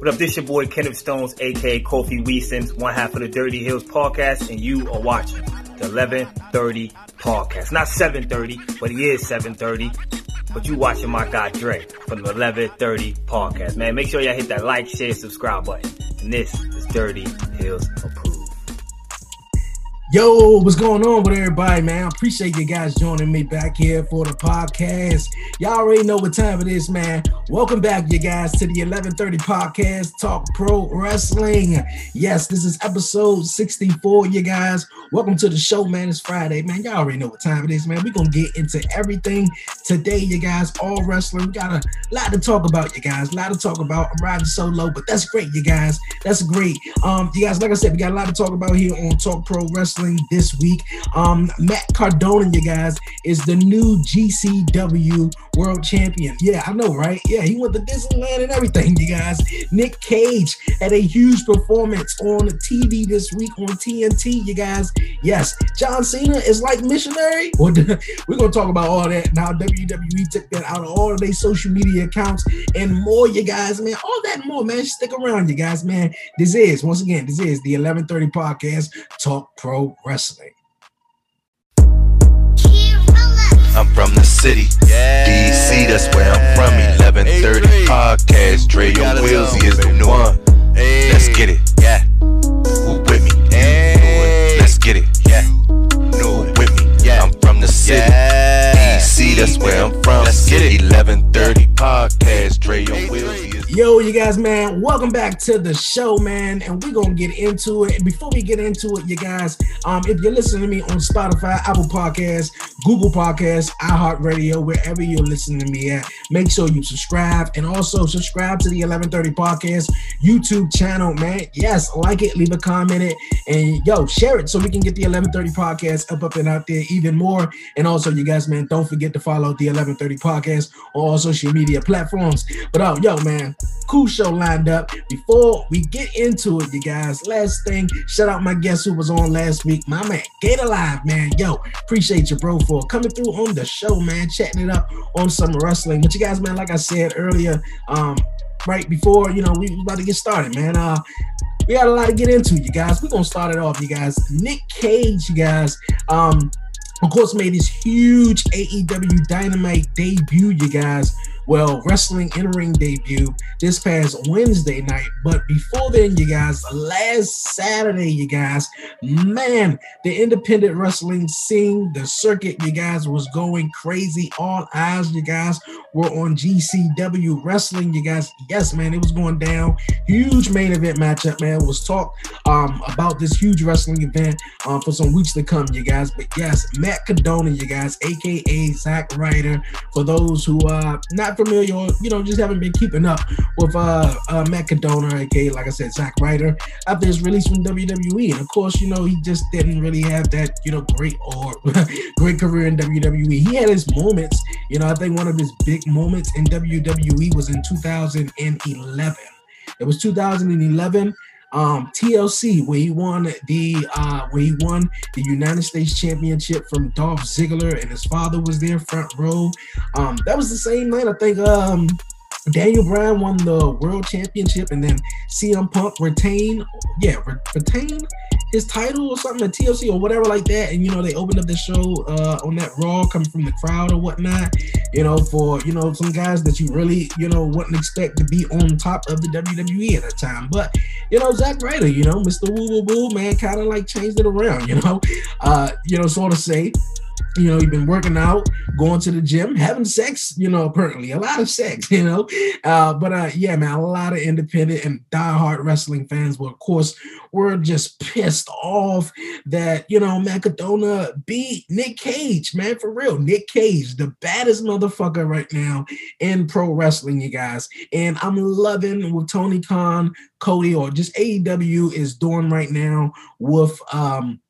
What up? This your boy Kenneth Stones, aka Kofi Weasons, one half of the Dirty Hills podcast, and you are watching the 1130 podcast. Not 730, but he is 730. But you watching my guy Dre from the 1130 podcast. Man, make sure y'all hit that like, share, subscribe button. And this is Dirty Hills Approved. Yo, what's going on with everybody, man? I appreciate you guys joining me back here for the podcast. Y'all already know what time it is, man. Welcome back, you guys, to the 1130 podcast, Talk Pro Wrestling. Yes, this is episode 64, you guys. Welcome to the show, man. It's Friday, man. Y'all already know what time it is, man. We're gonna get into everything today, you guys. All wrestling. We got a lot to talk about, you guys. A lot to talk about. I'm riding solo, but that's great, you guys. That's great. Um, you guys, like I said, we got a lot to talk about here on Talk Pro Wrestling this week. Um, Matt Cardona, you guys, is the new GCW world champion. Yeah, I know, right? Yeah, he went to Disneyland and everything, you guys. Nick Cage had a huge performance on TV this week on TNT, you guys. Yes, John Cena is like missionary. We're gonna talk about all that now. WWE took that out of all of their social media accounts and more, you guys, man. All that more, man. Stick around, you guys, man. This is once again, this is the 1130 podcast, Talk Pro Wrestling. I'm from the city, yeah. DC, that's where I'm from. 1130 hey, podcast, Dre and Willsy is the one. Hey. Let's get it, yeah. Get it. 1130 Yo, you guys, man, welcome back to the show, man. And we're gonna get into it. Before we get into it, you guys, um, if you're listening to me on Spotify, Apple Podcasts, Google Podcasts, iHeartRadio, wherever you're listening to me at, make sure you subscribe and also subscribe to the 1130 Podcast YouTube channel, man. Yes, like it, leave a comment it, and yo, share it so we can get the 1130 Podcast up, up, and out there even more. And also, you guys, man, don't forget to follow the 1130 Podcast on all social media platforms. But oh, yo, man, cool show lined up. Before we get into it, you guys, last thing, shout out my guest who was on last week, my man, Gator Live, man. Yo, appreciate you, bro, for coming through on the show, man, chatting it up on some wrestling. But you guys, man, like I said earlier, um, right before, you know, we about to get started, man. Uh, we got a lot to get into, you guys. We're gonna start it off, you guys. Nick Cage, you guys. Um, of course, made his huge AEW Dynamite debut, you guys, well, wrestling in ring debut this past Wednesday night. But before then, you guys, last Saturday, you guys, man, the independent wrestling scene, the circuit, you guys, was going crazy. All eyes, you guys, were on GCW wrestling, you guys. Yes, man, it was going down. Huge main event matchup, man. Was talk um, about this huge wrestling event um, for some weeks to come, you guys. But yes, Matt Cardona, you guys, aka Zack Ryder, for those who are not familiar or you know just haven't been keeping up with uh, uh Matt Cardona, aka like I said, Zack Ryder, after his release from WWE, and of course, you know he just didn't really have that you know great or great career in WWE. He had his moments, you know. I think one of his big moments in WWE was in 2011. It was 2011 um, TLC where he won the uh, where he won the United States Championship from Dolph Ziggler and his father was there front row. Um, that was the same night I think um, Daniel Bryan won the World Championship and then CM Punk retained yeah re- retained his title or something at TLC or whatever like that. And you know, they opened up the show uh, on that Raw coming from the crowd or whatnot. You know, for you know some guys that you really you know wouldn't expect to be on top of the WWE at that time. But you know, Zack Ryder, you know, Mr. Woo Woo Woo, man, kind of like changed it around. You know, uh, you know, sort of say you know, you've been working out, going to the gym, having sex, you know, apparently a lot of sex, you know. Uh, but uh, yeah, man, a lot of independent and diehard wrestling fans were, of course, were just pissed off that, you know, Matt Cardona beat Nick Cage, man, for real. Nick Cage, the baddest motherfucker right now in pro wrestling, you guys. And I'm loving what Tony Khan, Cody, or just AEW is doing right now with um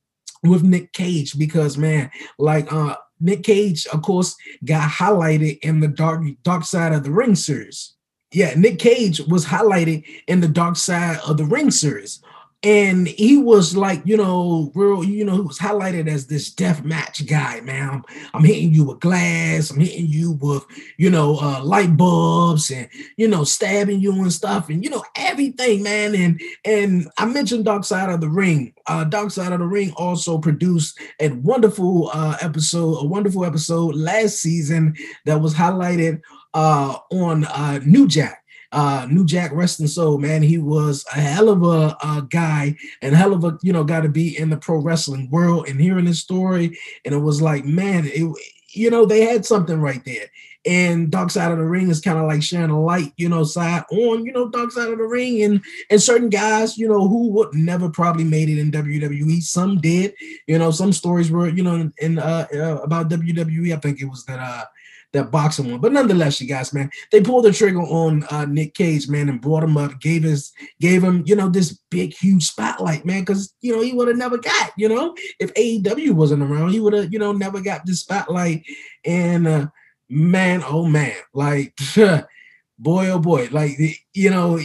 with Nick Cage because man, like uh Nick Cage, of course, got highlighted in the dark dark side of the ring series. Yeah, Nick Cage was highlighted in the dark side of the ring series. And he was like, you know, real, you know, he was highlighted as this death match guy, man. I'm, I'm hitting you with glass, I'm hitting you with, you know, uh, light bulbs and you know, stabbing you and stuff, and you know, everything, man. And and I mentioned Dark Side of the Ring. Uh, Dark Side of the Ring also produced a wonderful uh episode, a wonderful episode last season that was highlighted uh on uh New Jack uh, New Jack Rest Soul, man, he was a hell of a, a guy and hell of a, you know, got to be in the pro wrestling world and hearing his story. And it was like, man, it, you know, they had something right there. And Dark Side of the Ring is kind of like sharing a light, you know, side on, you know, Dark Side of the Ring, and and certain guys, you know, who would never probably made it in WWE. Some did, you know. Some stories were, you know, in, in uh, uh, about WWE. I think it was that uh that boxing one. But nonetheless, you guys, man, they pulled the trigger on uh, Nick Cage, man, and brought him up, gave his gave him, you know, this big, huge spotlight, man, because you know he would have never got, you know, if AEW wasn't around, he would have, you know, never got this spotlight. And uh, man, oh man, like boy, oh boy, like you know,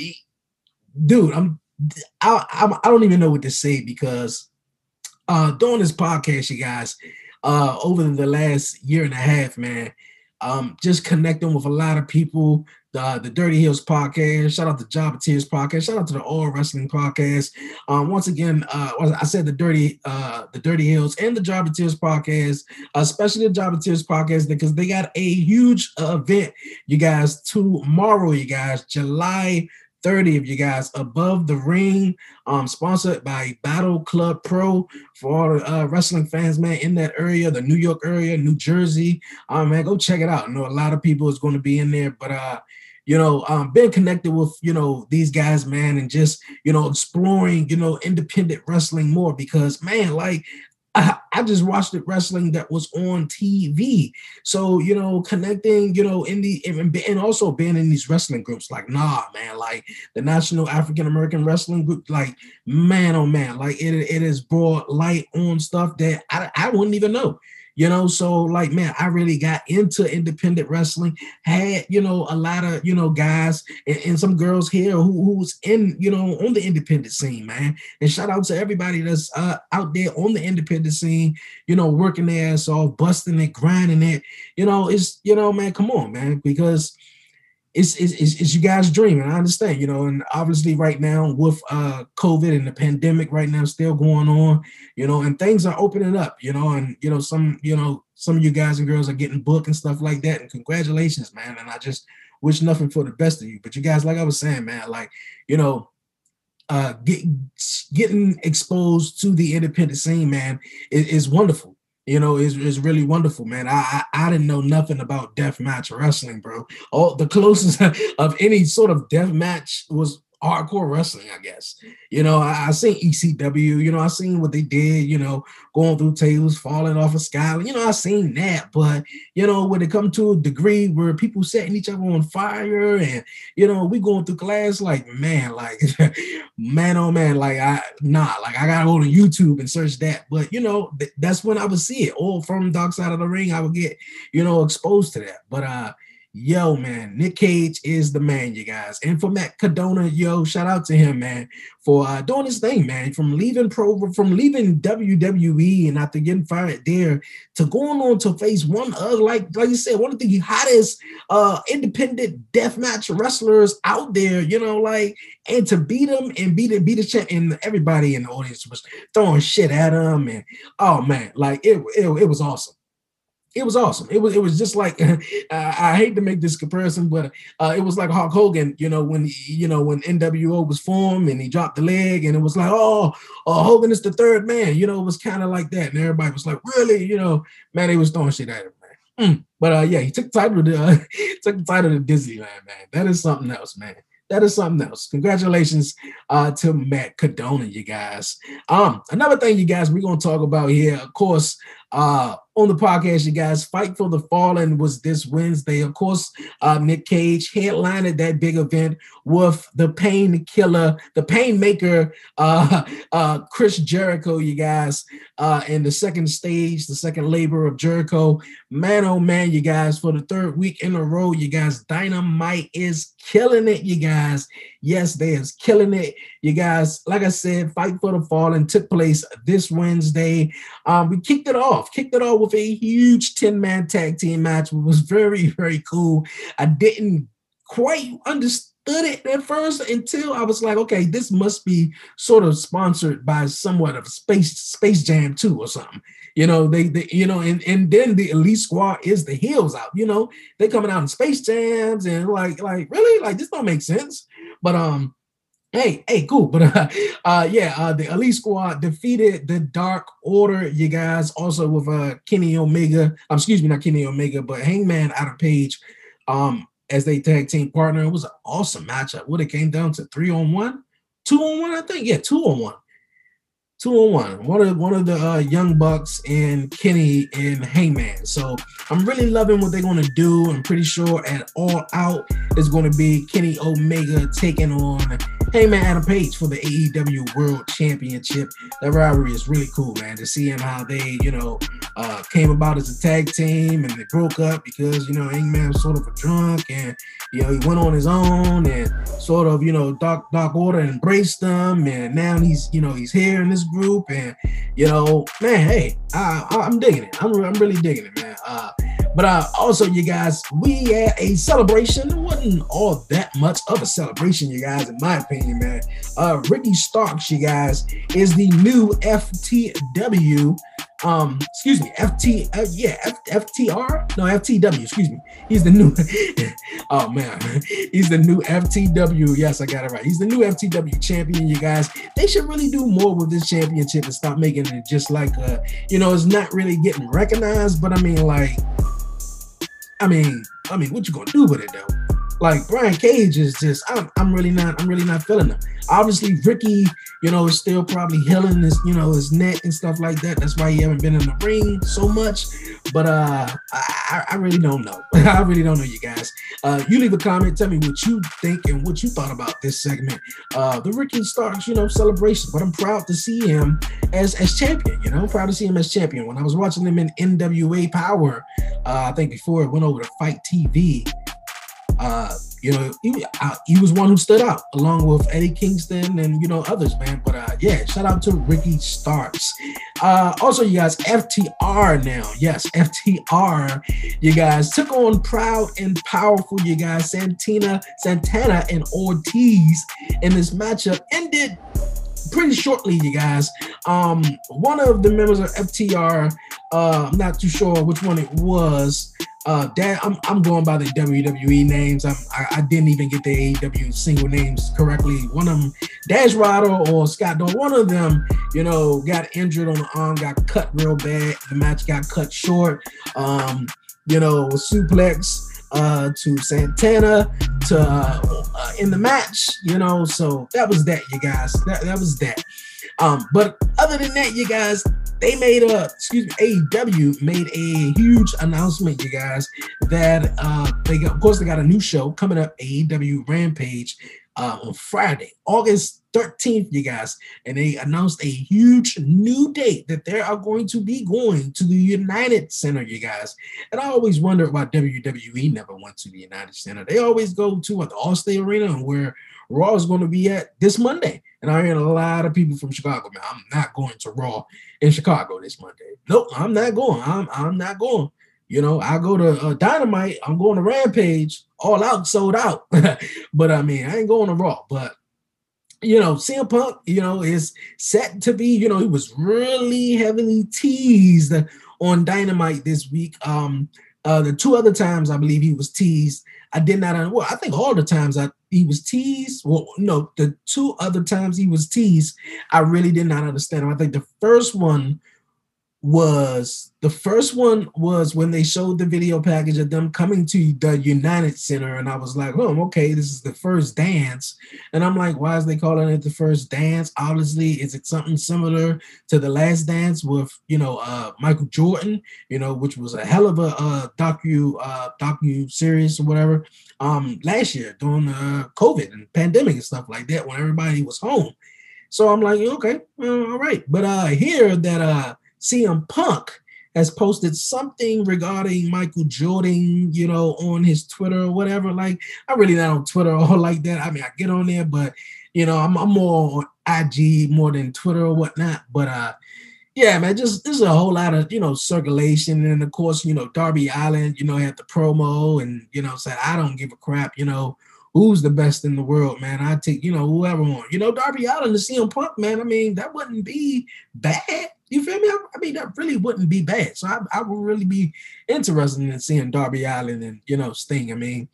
dude, I'm I, I'm I don't even know what to say because uh doing this podcast, you guys, uh over the last year and a half, man, um, just connecting with a lot of people. The, the Dirty Hills podcast. Shout out to Jobber Tears podcast. Shout out to the All Wrestling podcast. Um, once again, uh, I said the Dirty uh, the Dirty Hills and the Jobber Tears podcast, especially the Jobber Tears podcast, because they got a huge event, you guys, tomorrow, you guys, July 30 of you guys above the ring um sponsored by battle club pro. For all uh, wrestling fans man in that area the new york area new jersey um man go check it out. I know a lot of people is going to be in there but uh you know um being connected with you know these guys man and just you know exploring you know independent wrestling more because man like I, just watched it wrestling that was on TV. So, you know, connecting, you know, in the and also being in these wrestling groups, like, nah, man, like the National African American Wrestling Group, like, man, oh man, like it, it has brought light on stuff that I, I wouldn't even know you know so like man i really got into independent wrestling had you know a lot of you know guys and, and some girls here who, who's in you know on the independent scene man. And shout out to everybody that's uh, out there on the independent scene you know working their ass off busting it grinding it. You know it's you know man come on man because it's, it's, it's, you guys' dream, and I understand, you know, and obviously right now with uh COVID and the pandemic right now still going on, you know, and things are opening up, you know, and you know, some, you know, some of you guys and girls are getting booked and stuff like that. And congratulations, man. And I just wish nothing for the best of you. But you guys, like I was saying, man, like, you know, uh get, getting exposed to the independent scene, man, is, is wonderful you know, is is really wonderful, man. I, I, I didn't know nothing about death match wrestling, bro. All the closest of any sort of death match was hardcore wrestling, I guess. You know, I, I seen ECW, you know, I seen what they did, you know, going through tables, falling off a sky. You know, I seen that. But, you know, when it come to a degree where people setting each other on fire and, you know, we going through class, like, man, like, man, oh man, like, I, nah, like, I gotta go to YouTube and search that. But, you know, th- that's when I would see it. Or from Dark Side of the Ring, I would get, you know, exposed to that. But, uh, Yo, man, Nick Cage is the man, you guys. And for Matt Cardona, yo, shout out to him, man, for uh, doing his thing, man. From leaving pro, from leaving WWE and after getting fired there to going on to face one of, like, like you said, one of the hottest uh independent deathmatch wrestlers out there, you know, like, and to beat him and beat it, beat the champ, and everybody in the audience was throwing shit at him, and oh man, like it, it, it was awesome it was awesome. It was it was just like uh, I hate to make this comparison, but uh, it was like Hulk Hogan, you know, when you know when NWO was formed and he dropped the leg, and it was like, oh, uh, Hogan is the third man. You know, it was kind of like that, and everybody was like, really, you know, man, he was throwing shit at him, man. Mm. But uh, yeah, he took the title to uh, took the title to Disneyland, man. That is something else, man that is something else. Congratulations uh, to Matt Cardona, you guys. Um, another thing, you guys, we're gonna talk about here, of course, uh, on the podcast, you guys. Fight for the Fallen was this Wednesday. Of course, uh, Nick Cage headlined that big event with the Pain Killer, the Pain Maker, uh, uh, Chris Jericho, you guys, uh, in the second stage, the second labor of Jericho. Man, oh man, you guys, for the third week in a row, you guys, Dynamite is killing it, you guys. Yes, they is killing it, you guys. Like I said, Fight for the Fallen took place this Wednesday. Um, we kicked it off, kicked it off with a huge 10-man tag team match. It was very, very cool. I didn't quite understand it at first until I was like, okay, this must be sort of sponsored by somewhat of Space Space Jam 2 or something. You know, they, they you know, and, and then the elite squad is the heels out, you know, they coming out in space jams and like, like really, like this don't make sense. But um, hey, hey, cool. But uh, uh yeah, uh the elite squad defeated the Dark Order, you guys, also with uh Kenny Omega, um, excuse me, not Kenny Omega, but Hangman Adam Page. Um, as they tag team partner. It was an awesome matchup. What it came down to three on one, two on one, I think. Yeah, two on one two on one. One of one of the uh, young bucks and Kenny and Hangman. So I'm really loving what they're going to do. I'm pretty sure at All Out is going to be Kenny Omega taking on Hangman Adam Page for the AEW World Championship. That rivalry is really cool, man. To see him how they, you know, uh, came about as a tag team and they broke up because you know Hangman was sort of a drunk and you know he went on his own and sort of you know Dark Dark Order embraced them and now he's you know he's here in this group, and you know, man, hey, I, am digging it. I'm, I'm really digging it, man. Uh, but uh, also, you guys, we had a celebration. It wasn't all that much of a celebration, you guys, in my opinion, man. Uh, Ricky Starks, you guys, is the new FTW um excuse me ft uh, yeah F, ftr no ftw excuse me. He's the new oh man. He's the new ftw yes i got it right. He's the new ftw champion you guys. They should really do more with this championship and stop making it just like uh you know it's not really getting recognized but i mean like i mean i mean what you gonna do with it though like Brian Cage is just I'm, I'm really not I'm really not feeling him. Obviously Ricky, you know, is still probably healing his, you know, his neck and stuff like that. That's why he haven't been in the ring so much. But uh I, I really don't know. I really don't know you guys. Uh you leave a comment, tell me what you think and what you thought about this segment. Uh the Ricky Starks, you know, celebration. But I'm proud to see him as as champion, you know, I'm proud to see him as champion. When I was watching him in NWA Power, uh, I think before it went over to FITE TV uh, you know, he, uh, he was one who stood out along with Eddie Kingston and you know others, man. But uh, yeah, shout out to Ricky Starks. Uh, also, you guys, FTR now, yes, FTR. You guys took on Proud and Powerful. You guys, Santina, Santana, and Ortiz in this matchup ended pretty shortly, you guys. Um, one of the members of FTR, uh, I'm not too sure which one it was. Uh, Dad, I'm, I'm going by the WWE names. I'm, I, I didn't even get the AEW single names correctly. One of them, Dash Rider or Scott Dawes, one of them, you know, got injured on the arm, got cut real bad. The match got cut short. Um, you know, suplex uh, to Santana to uh, uh, in the match, you know. So that was that, you guys. That, that was that. Um, but other than that, you guys, they made a excuse me, AEW made a huge announcement, you guys, that uh they got, of course they got a new show coming up, AEW Rampage, uh, on Friday, August 13th, you guys, and they announced a huge new date that they are going to be going to the United Center, you guys. And I always wonder why WWE never went to the United Center. They always go to the Allstate Arena where Raw is going to be at this Monday. And I hear a lot of people from Chicago, man, I'm not going to Raw in Chicago this Monday. Nope, I'm not going. I'm I'm not going. You know, I go to uh, Dynamite. I'm going to Rampage. All out, sold out. but I mean, I ain't going to Raw. But you know, CM Punk, you know, is set to be. You know, he was really heavily teased on Dynamite this week. Um, uh, the two other times I believe he was teased, I did not. Well, I think all the times I he was teased. Well, no, the two other times he was teased, I really did not understand him. I think the first one was the first one was when they showed the video package of them coming to the United Center, and I was like, "Oh, okay, this is the first dance." And I'm like, "Why is they calling it the first dance?" Obviously, is it something similar to the Last Dance with you know uh, Michael Jordan, you know, which was a hell of a uh, docu uh, docu series or whatever um last year during uh, COVID and pandemic and stuff like that when everybody was home. So I'm like, okay, well, all right, but uh, here that uh CM Punk has posted something regarding Michael Jordan, you know, on his Twitter or whatever. Like, I'm really not on Twitter or like that. I mean, I get on there, but you know, I'm, I'm more on IG more than Twitter or whatnot. But uh, yeah, man, just there's a whole lot of you know circulation, and of course, you know, Darby Allin, you know, had the promo, and you know, said I don't give a crap, you know, who's the best in the world, man. I take, you know, whoever want. You know, Darby Allin to CM Punk, man. I mean, that wouldn't be bad. You feel me? I, I mean, that really wouldn't be bad. So I, I would really be interested in seeing Darby Allin and you know Sting. I mean,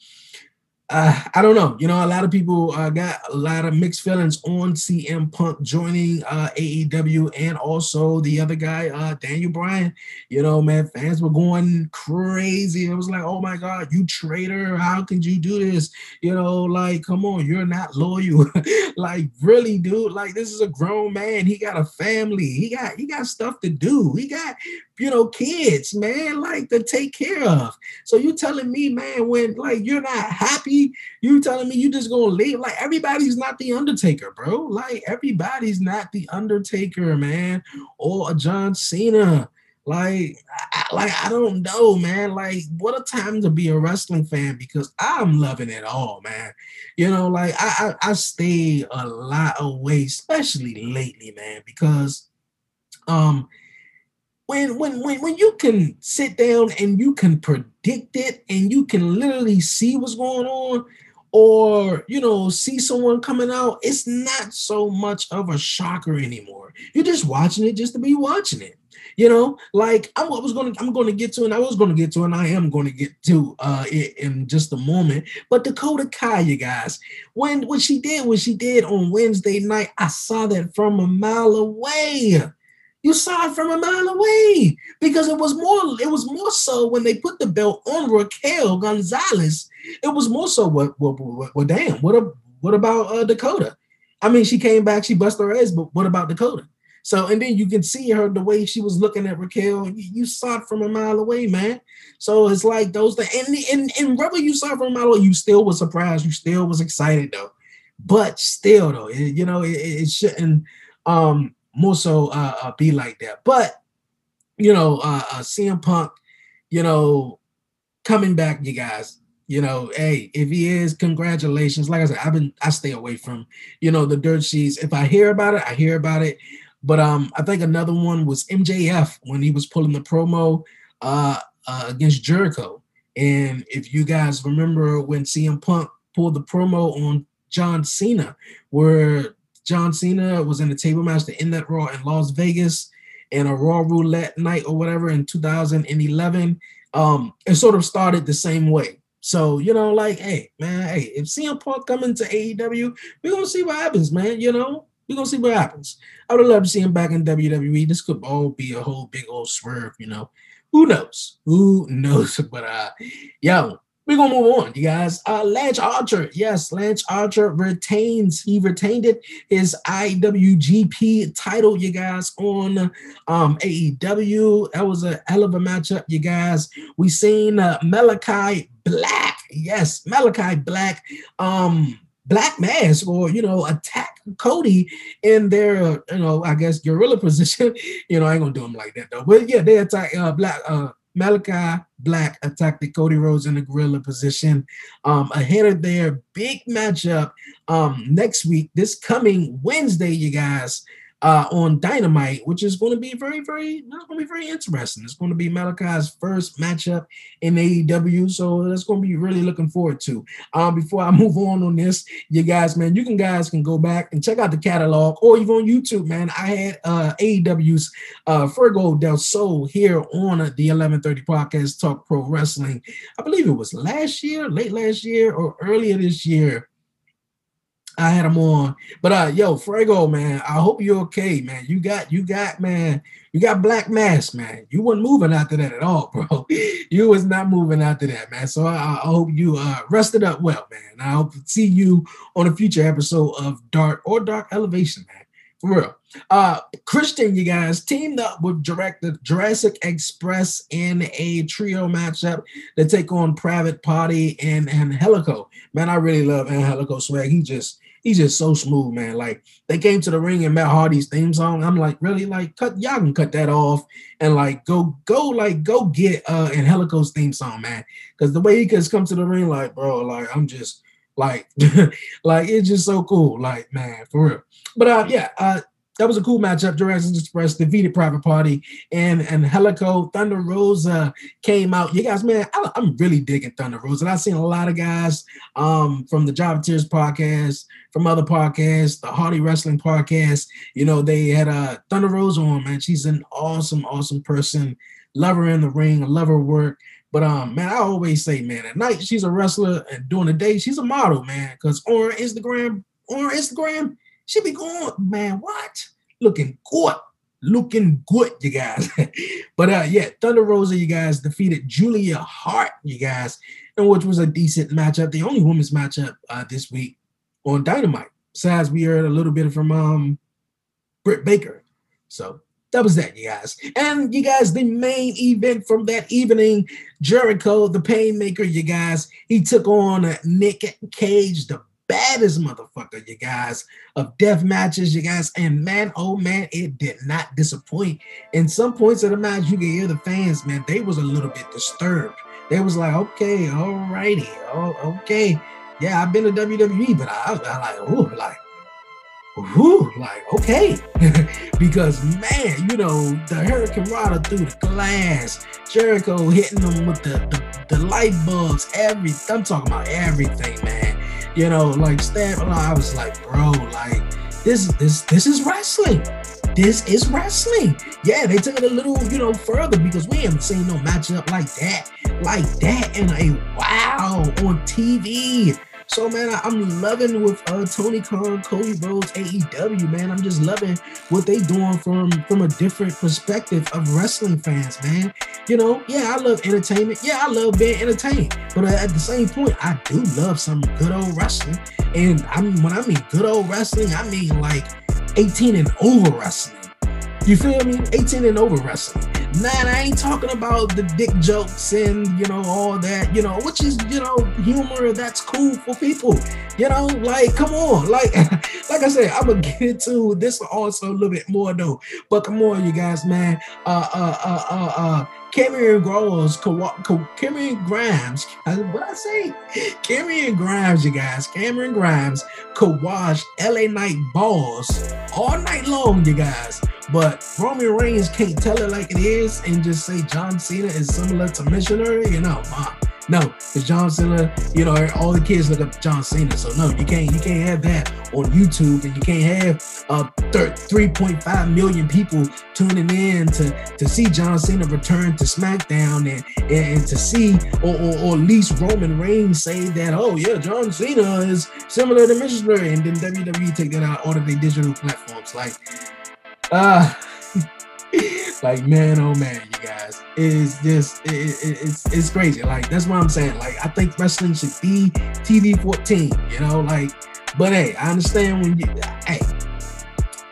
uh, I don't know. You know, a lot of people uh, got a lot of mixed feelings on CM Punk joining uh, AEW and also the other guy, uh, Daniel Bryan. You know, man, fans were going crazy. It was like, oh my God, you traitor. How could you do this? You know, like, come on, you're not loyal. like, really, dude, like this is a grown man. He got a family. He got he got stuff to do. He got you know, kids, man, like to take care of. So you telling me, man, when like you're not happy, you telling me you just gonna leave? Like everybody's not the Undertaker, bro. Like everybody's not the Undertaker, man, or a John Cena. Like, I, like I don't know, man. Like, what a time to be a wrestling fan because I'm loving it all, man. You know, like I I, I stay a lot away, especially lately, man, because um when when when when you can sit down and you can predict it and you can literally see what's going on or you know see someone coming out it's not so much of a shocker anymore. You're just watching it just to be watching it you know? Like i was to i'm going to get to and i was to get to and i am going to get to uh it in just a moment. But dakota kai you guys when what she did what she did on wednesday night i saw that from a mile away you saw it from a mile away because it was more. It was more so when they put the belt on Raquel Gonzalez. It was more so. What? What? What? what damn. What? What about uh, Dakota? I mean, she came back. She busted her ass. But what about Dakota? So and then you can see her the way she was looking at Raquel. You, you saw it from a mile away, man. So it's like those. And and and whether you saw from a mile away, you still was surprised. You still was excited though. But still though, it, you know, it, it shouldn't. Um, more so uh, uh, be like that. But you know, uh, uh, CM Punk, you know, coming back, you guys. You know, hey, if he is, congratulations. Like I said, I've been I stay away from you know the dirt sheets. If I hear about it, I hear about it. But um, I think another one was MJF when he was pulling the promo uh, uh against Jericho. And if you guys remember when CM Punk pulled the promo on John Cena, where John Cena was in a table match to end that Raw in Las Vegas in a Raw Roulette night or whatever in 2011. Um, it sort of started the same way. So, you know, like, hey, man, hey, if CM Punk coming to AEW, we're gonna see what happens, man. You know, we're gonna see what happens. I would love to see him back in WWE. This could all be a whole big old swerve, you know. Who knows? Who knows? But uh, yo, we're gonna move on, you guys. Uh, Lance Archer, yes, Lance Archer retains. He retained it his IWGP title, you guys, on um AEW. That was a hell of a matchup, you guys. We seen uh, Malachi Black, yes, Malachi Black, um, Black Mass, or you know, attack Cody in their, you know, I guess gorilla position. you know, I ain't gonna do them like that though. But yeah, they attack uh, Black. Uh, Malachi Black attacked the Cody Rhodes in the gorilla position. Um, ahead of their big matchup um, next week, this coming Wednesday, you guys uh, on Dynamite, which is going to be very, very, not going to be very interesting. It's going to be Malachi's first matchup in AEW, so that's going to be really looking forward to. Um, before I move on on this, you guys, man, you can guys can go back and check out the catalog, or even on YouTube, man. I had uh, AEW's uh, Fuego del Sol here on the 1130 podcast Talk Pro Wrestling. I believe it was last year, late last year, or earlier this year. I had him on. But uh yo, Fuego, man, I hope you're okay, man. You got you got man, you got black mass, man. You weren't moving after that at all, bro. you was not moving after that, man. So I, I hope you uh rested up well, man. I hope to see you on a future episode of Dark or Dark Elevation, man. For real. Uh Christian, you guys teamed up with director Jurassic Express in a trio matchup to take on Private Party and Angelico. Man, I really love Angelico swag. He just he's just so smooth, man. Like they came to the ring and Matt Hardy's theme song. I'm like, really? Like, cut y'all can cut that off and like go, go, like go get uh Angelico's theme song, man. Cause the way he could come to the ring, like, bro, like I'm just like like it's just so cool. Like, man, for real. But uh yeah, uh that was a cool matchup. Jurassic Express defeated Private Party, and Angelico Thunder Rosa came out. You guys, man, I, am really digging Thunder Rosa. And I've seen a lot of guys um, from the Job Tears podcast, from other podcasts, the Hardy Wrestling podcast. You know, they had a uh, Thunder Rosa on. Man, she's an awesome, awesome person. Love her in the ring. Love her work. But um, man, I always say, man, at night she's a wrestler, and during the day she's a model, man. Because on Instagram, on Instagram, she be going, man, what? Looking good. Looking good, you guys. but uh yeah, Thunder Rosa, you guys defeated Julia Hart, you guys, and which was a decent matchup. The only women's matchup uh this week on Dynamite. Besides, we heard a little bit from um Britt Baker. So that was that, you guys. And you guys, the main event from that evening, Jericho, the Painmaker, you guys, he took on Nick Cage, the baddest motherfucker, you guys, of death matches, you guys. And man, oh man, it did not disappoint. In some points of the match, you can hear the fans, man, they was a little bit disturbed. They was like, okay, all righty, oh, okay. Yeah, I've been to WWE, but I, I like, oh, like, whew, like, okay. because man, you know, the hurricanrana through the glass, Jericho hitting them with the, the, the light bulbs, every I'm talking about everything, man you know, like stab. I was like, bro, like this, this, this is wrestling. This is wrestling. Yeah, they took it a little, you know, further because we haven't seen no matchup like that, like that, and a wow on TV. So man, I, am loving with uh, Tony Khan, Cody Rhodes, AEW. Man, I'm just loving what they doing from from a different perspective of wrestling fans. Man, you know, yeah, I love entertainment. Yeah, I love being entertained. But at the same point, I do love some good old wrestling. And I when I mean good old wrestling, I mean like 18 and over wrestling. You feel me? 18 and over wrestling. Nah, I ain't talking about the dick jokes and you know all that, you know, which is you know humor that's cool for people. You know, like come on, like like I said, I'm gonna get into this also a little bit more though. But come on, you guys, man. Uh uh uh uh uh Cameron Grimes, Cameron Grimes, what I say? Cameron Grimes, you guys. Cameron Grimes could watch LA Knight balls all night long, you guys. But Roman Reigns can't tell it like it is and just say John Cena is similar to Missionary, you know, mom. No, because John Cena, you know, all the kids look up John Cena. So no, you can't you can't have that on YouTube, and you can't have uh 3.5 million people tuning in to to see John Cena return to SmackDown and and, and to see or, or, or, at least Roman Reigns say that oh yeah John Cena is similar to Missionary, and then WWE take that out on their digital platforms like uh like man, oh man, you guys, it's just it, it, it's it's crazy. Like that's what I'm saying. Like I think wrestling should be TV 14. You know, like, but hey, I understand when you hey,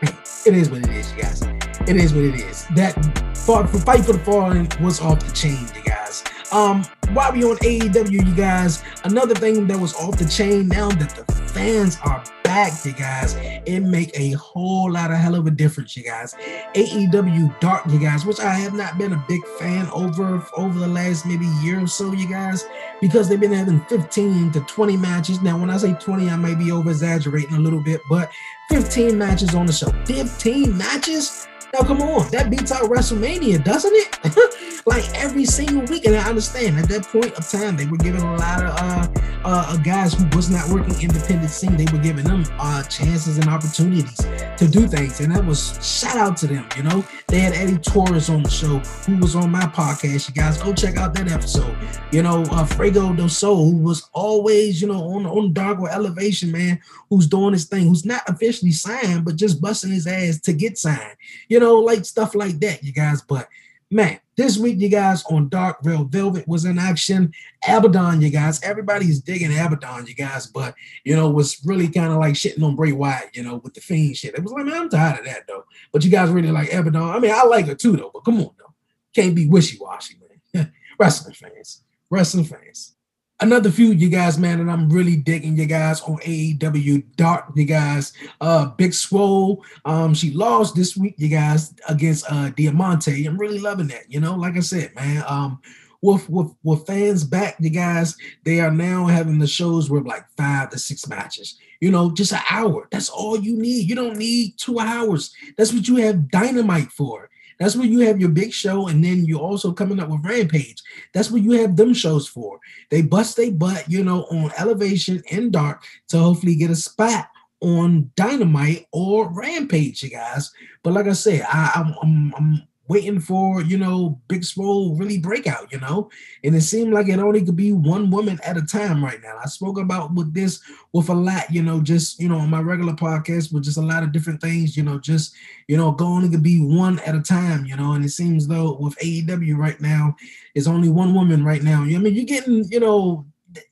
hey, it is what it is, you guys. It is what it is. That fought for fight for the fallen was off the chain, you guys. Um, while we on AEW, you guys, another thing that was off the chain now that the fans are back, you guys, it make a whole lot of hell of a difference, you guys. AEW Dark, you guys, which I have not been a big fan over over the last maybe year or so, you guys, because they've been having 15 to 20 matches. Now, when I say 20, I might be over exaggerating a little bit, but 15 matches on the show. 15 matches? Now, come on, that beats out WrestleMania, doesn't it? like every single week. And I understand at that point of time, they were giving a lot of uh, uh, guys who was not working independent scene, they were giving them uh, chances and opportunities to do things. And that was shout out to them, you know. They had Eddie Torres on the show, who was on my podcast. You guys go check out that episode. You know, uh, Sol, who was always, you know, on, on Dark or Elevation, man, who's doing his thing, who's not officially signed, but just busting his ass to get signed. You know, like stuff like that, you guys. But man, this week, you guys, on Dark Red Velvet was in action. Abaddon, you guys, everybody's digging Abaddon, you guys, but you know, was really kind of like shitting on Bray Wyatt, you know, with the fiend shit. It was like, man, I'm tired of that though. But you guys really like Abaddon. I mean, I like her too, though, but come on, though. Can't be wishy-washy, man. Wrestling fans. Wrestling fans. Another few you guys, man, and I'm really digging you guys on AEW Dark, you guys. Uh Big Swole, um, she lost this week, you guys, against uh Diamante. I'm really loving that, you know, like I said, man. Um with with with fans back, you guys, they are now having the shows with like five to six matches. You know, just an hour. That's all you need. You don't need two hours. That's what you have dynamite for. That's where you have your big show, and then you're also coming up with Rampage. That's what you have them shows for. They bust their butt, you know, on Elevation and Dark to hopefully get a spot on Dynamite or Rampage, you guys. But like I said, I, I'm, I'm, I'm waiting for you know Big Swole really breakout, you know, and it seemed like it only could be one woman at a time right now. I spoke about with this with a lot, you know, just you know on my regular podcast with just a lot of different things, you know, just you know going to be one at a time, you know, and it seems though with AEW right now, it's only one woman right now. I mean, you're getting you know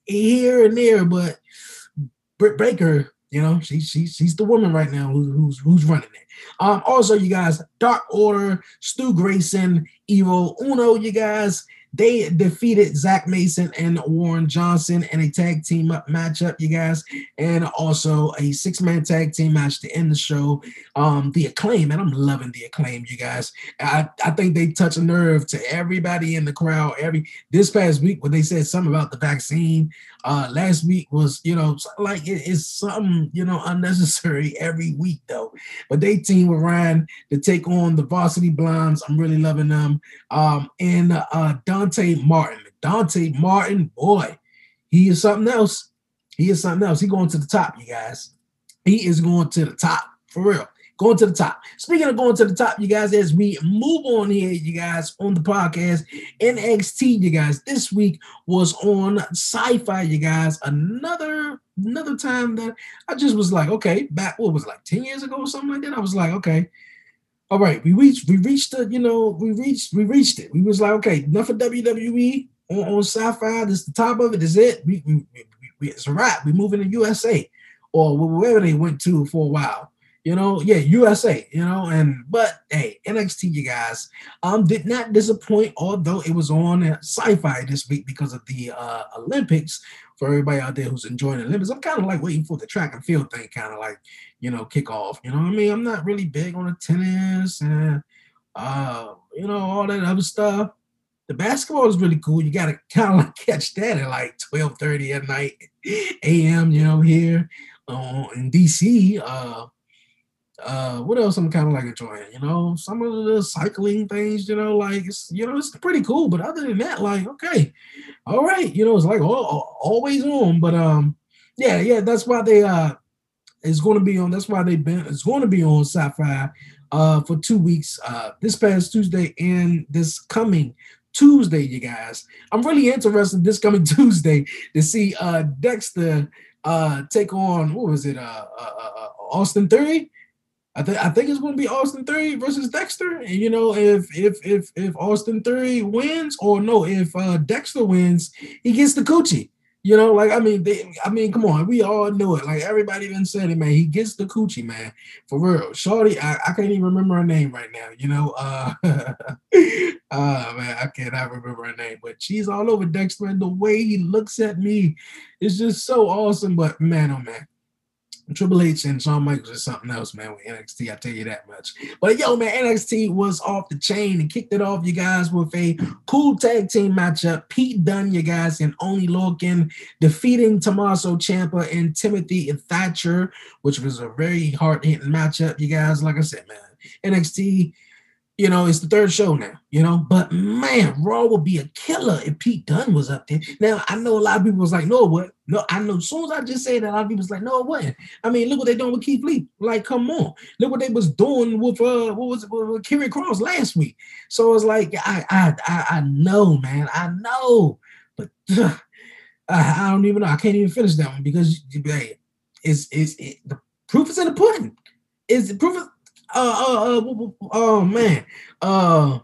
here and there, but Britt Baker, you know, she, she she's the woman right now who, who's who's running it. Um, also, you guys, Dark Order, Stu Grayson, Evil Uno, you guys, they defeated Zach Mason and Warren Johnson in a tag team matchup, you guys, and also a six man tag team match to end the show. Um, the acclaim, and I'm loving the acclaim, you guys. I, I think they touch a nerve to everybody in the crowd. Every this past week when they said something about the vaccine, uh, last week was you know like it, it's something you know unnecessary every week though. But they team with Ryan to take on the Varsity Blondes. I'm really loving them. Um, and uh, Dante Martin, Dante Martin, boy, he is something else. He is something else. He going to the top, you guys. He is going to the top for real going to the top. Speaking of going to the top, you guys, as we move on here, you guys, on the podcast, NXT, you guys, this week was on sci-fi, you guys. Another another time that I just was like, okay, back what was it, like 10 years ago or something like that. I was like, okay. All right, we reached, we reached the, you know, we reached, we reached it. We was like, okay, enough of WWE on, on sci-fi. This is the top of it. This is it. We, we, we, it's a wrap. We moving to USA or wherever they went to for a while you know, yeah, USA, you know, and but hey, NXT, you guys, um, did not disappoint, although it was on sci-fi this week because of the uh Olympics. For everybody out there who's enjoying the Olympics, I'm kind of like waiting for the track and field thing, kind of like you know, kick off. You know I mean? I'm not really big on the tennis and uh, you know, all that other stuff. The basketball is really cool. You gotta kind of like catch that at like 12:30 at night, a.m. You know, here uh, in DC. Uh, uh what else i'm kind of like enjoying you know? Some of the cycling things you know like it's you know it's pretty cool but other than that like okay all right you know it's like all, always on but um yeah yeah that's why they uh it's going to be on that's why they've been it's going to be on sci-fi uh for two weeks uh this past tuesday and this coming tuesday you guys. I'm really interested this coming tuesday to see uh dexter uh take on what was it uh, uh, uh, uh austin theory I think I think it's going to be Austin Theory versus Dexter. And you know, if if if if Austin Theory wins, or no, if uh, Dexter wins, he gets the coochie. You know, like I mean, they, I mean, come on, we all know it. Like everybody even said it, man. He gets the coochie, man, for real. Shorty, I, I can't even remember her name right now. You know, uh, uh man, I cannot remember her name, but she's all over Dexter, and the way he looks at me is just so awesome. But man, oh man, Triple H and Shawn Michaels is something else, man, with NXT. I tell you that much. But yo, man, NXT was off the chain and kicked it off, you guys, with a cool tag team matchup. Pete Dunne, you guys, and Oney Lorcan defeating Tommaso Ciampa and Timothy and Thatcher, which was a very hard hitting matchup, you guys. Like I said, man, NXT you know, it's the third show now, you know. But man, Raw would be a killer if Pete Dunne was up there. Now, I know a lot of people was like, no, what? No, I know as soon as I just said that, a lot of people was like, no, what? I mean, look what they doing with Keith Lee. Like, come on. Look what they was doing with uh what was it with Karrion Kross last week. So it's like, I I I, I know, man. I know, but uh, I don't even know. I can't even finish that one because hey, it's it's it, the proof is in the pudding. Is the proof of uh, uh, uh, oh man, uh,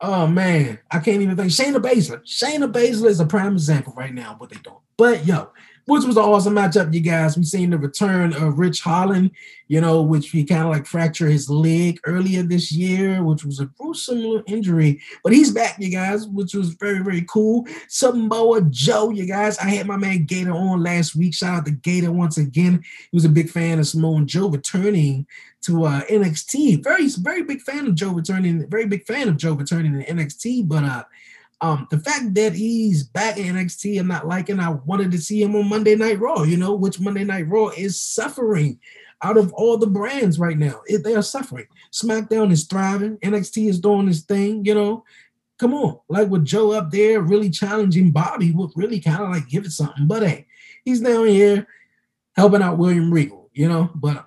oh man, I can't even think. Shayna Baszler, Shayna Baszler is a prime example right now what they doing. But yo, which was an awesome matchup, you guys. We seen the return of Ridge Holland, you know, which he kind of like fractured his leg earlier this year, which was a gruesome injury. But he's back, you guys, which was very, very cool. Samoa Joe, you guys. I had my man Gator on last week. Shout out to Gator once again. He was a big fan of Samoa Joe returning to uh, NXT. Very, very big fan of Joe returning. Very big fan of Joe returning to NXT. But uh, um, the fact that he's back in NXT, I'm not liking. I wanted to see him on Monday Night Raw. You know, which Monday Night Raw is suffering out of all the brands right now. It, they are suffering. SmackDown is thriving. NXT is doing this thing. You know, come on, like with Joe up there, really challenging Bobby would really kind of like give it something. But hey, he's down here helping out William Regal. You know, but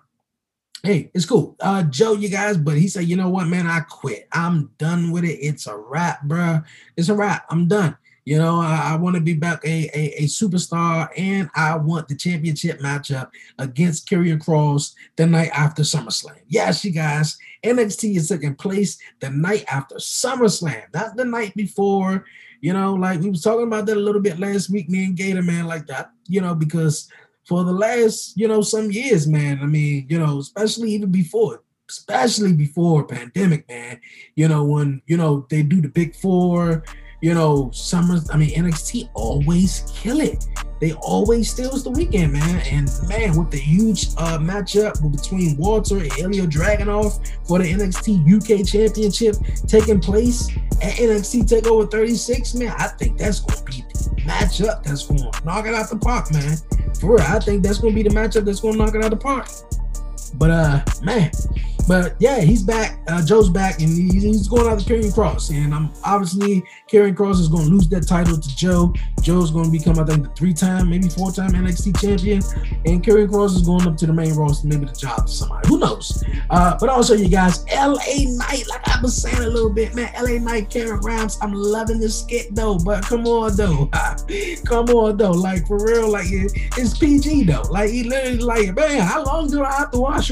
hey, it's cool. Uh, Joe, you guys, but he said, you know what, man, I quit. I'm done with it. It's a wrap, bro. It's a wrap. I'm done. You know, I, I want to be back a, a, a, superstar, and I want the championship matchup against Karrion Kross the night after SummerSlam. Yes, you guys, NXT is taking place the night after SummerSlam, not the night before. You know, like we was talking about that a little bit last week, me and Gator, man, like that. You know, because for the last, you know, some years, man. I mean, you know, especially even before, especially before pandemic, man. You know, when you know they do the big four, you know, summers. I mean, NXT always kill it. They always steals the weekend, man. And man, with the huge uh, matchup between Walter and Ilya Dragunov for the NXT UK Championship taking place at NXT Takeover 36, man, I think that's to be the matchup that's to knock it out the park, man. For real, I think that's to be the matchup that's to knock it out the park. But uh, man, but yeah, he's back. Uh, Joe's back, and he's, he's going out to Karrion Kross, And I'm obviously Karrion Kross is going to lose that title to Joe. Joe's going to become, I think, the three-time, maybe four-time NXT champion, and Karrion Kross is going up to the main roster, maybe the job to somebody. Who knows? Uh, but also, you guys, LA Knight, like I was saying a little bit, man. LA Knight, Cameron Grimes. I'm loving this skit though, but come on though, come on though, like for real, like it, it's PG though. Like he literally, like, man, how long do I have to wash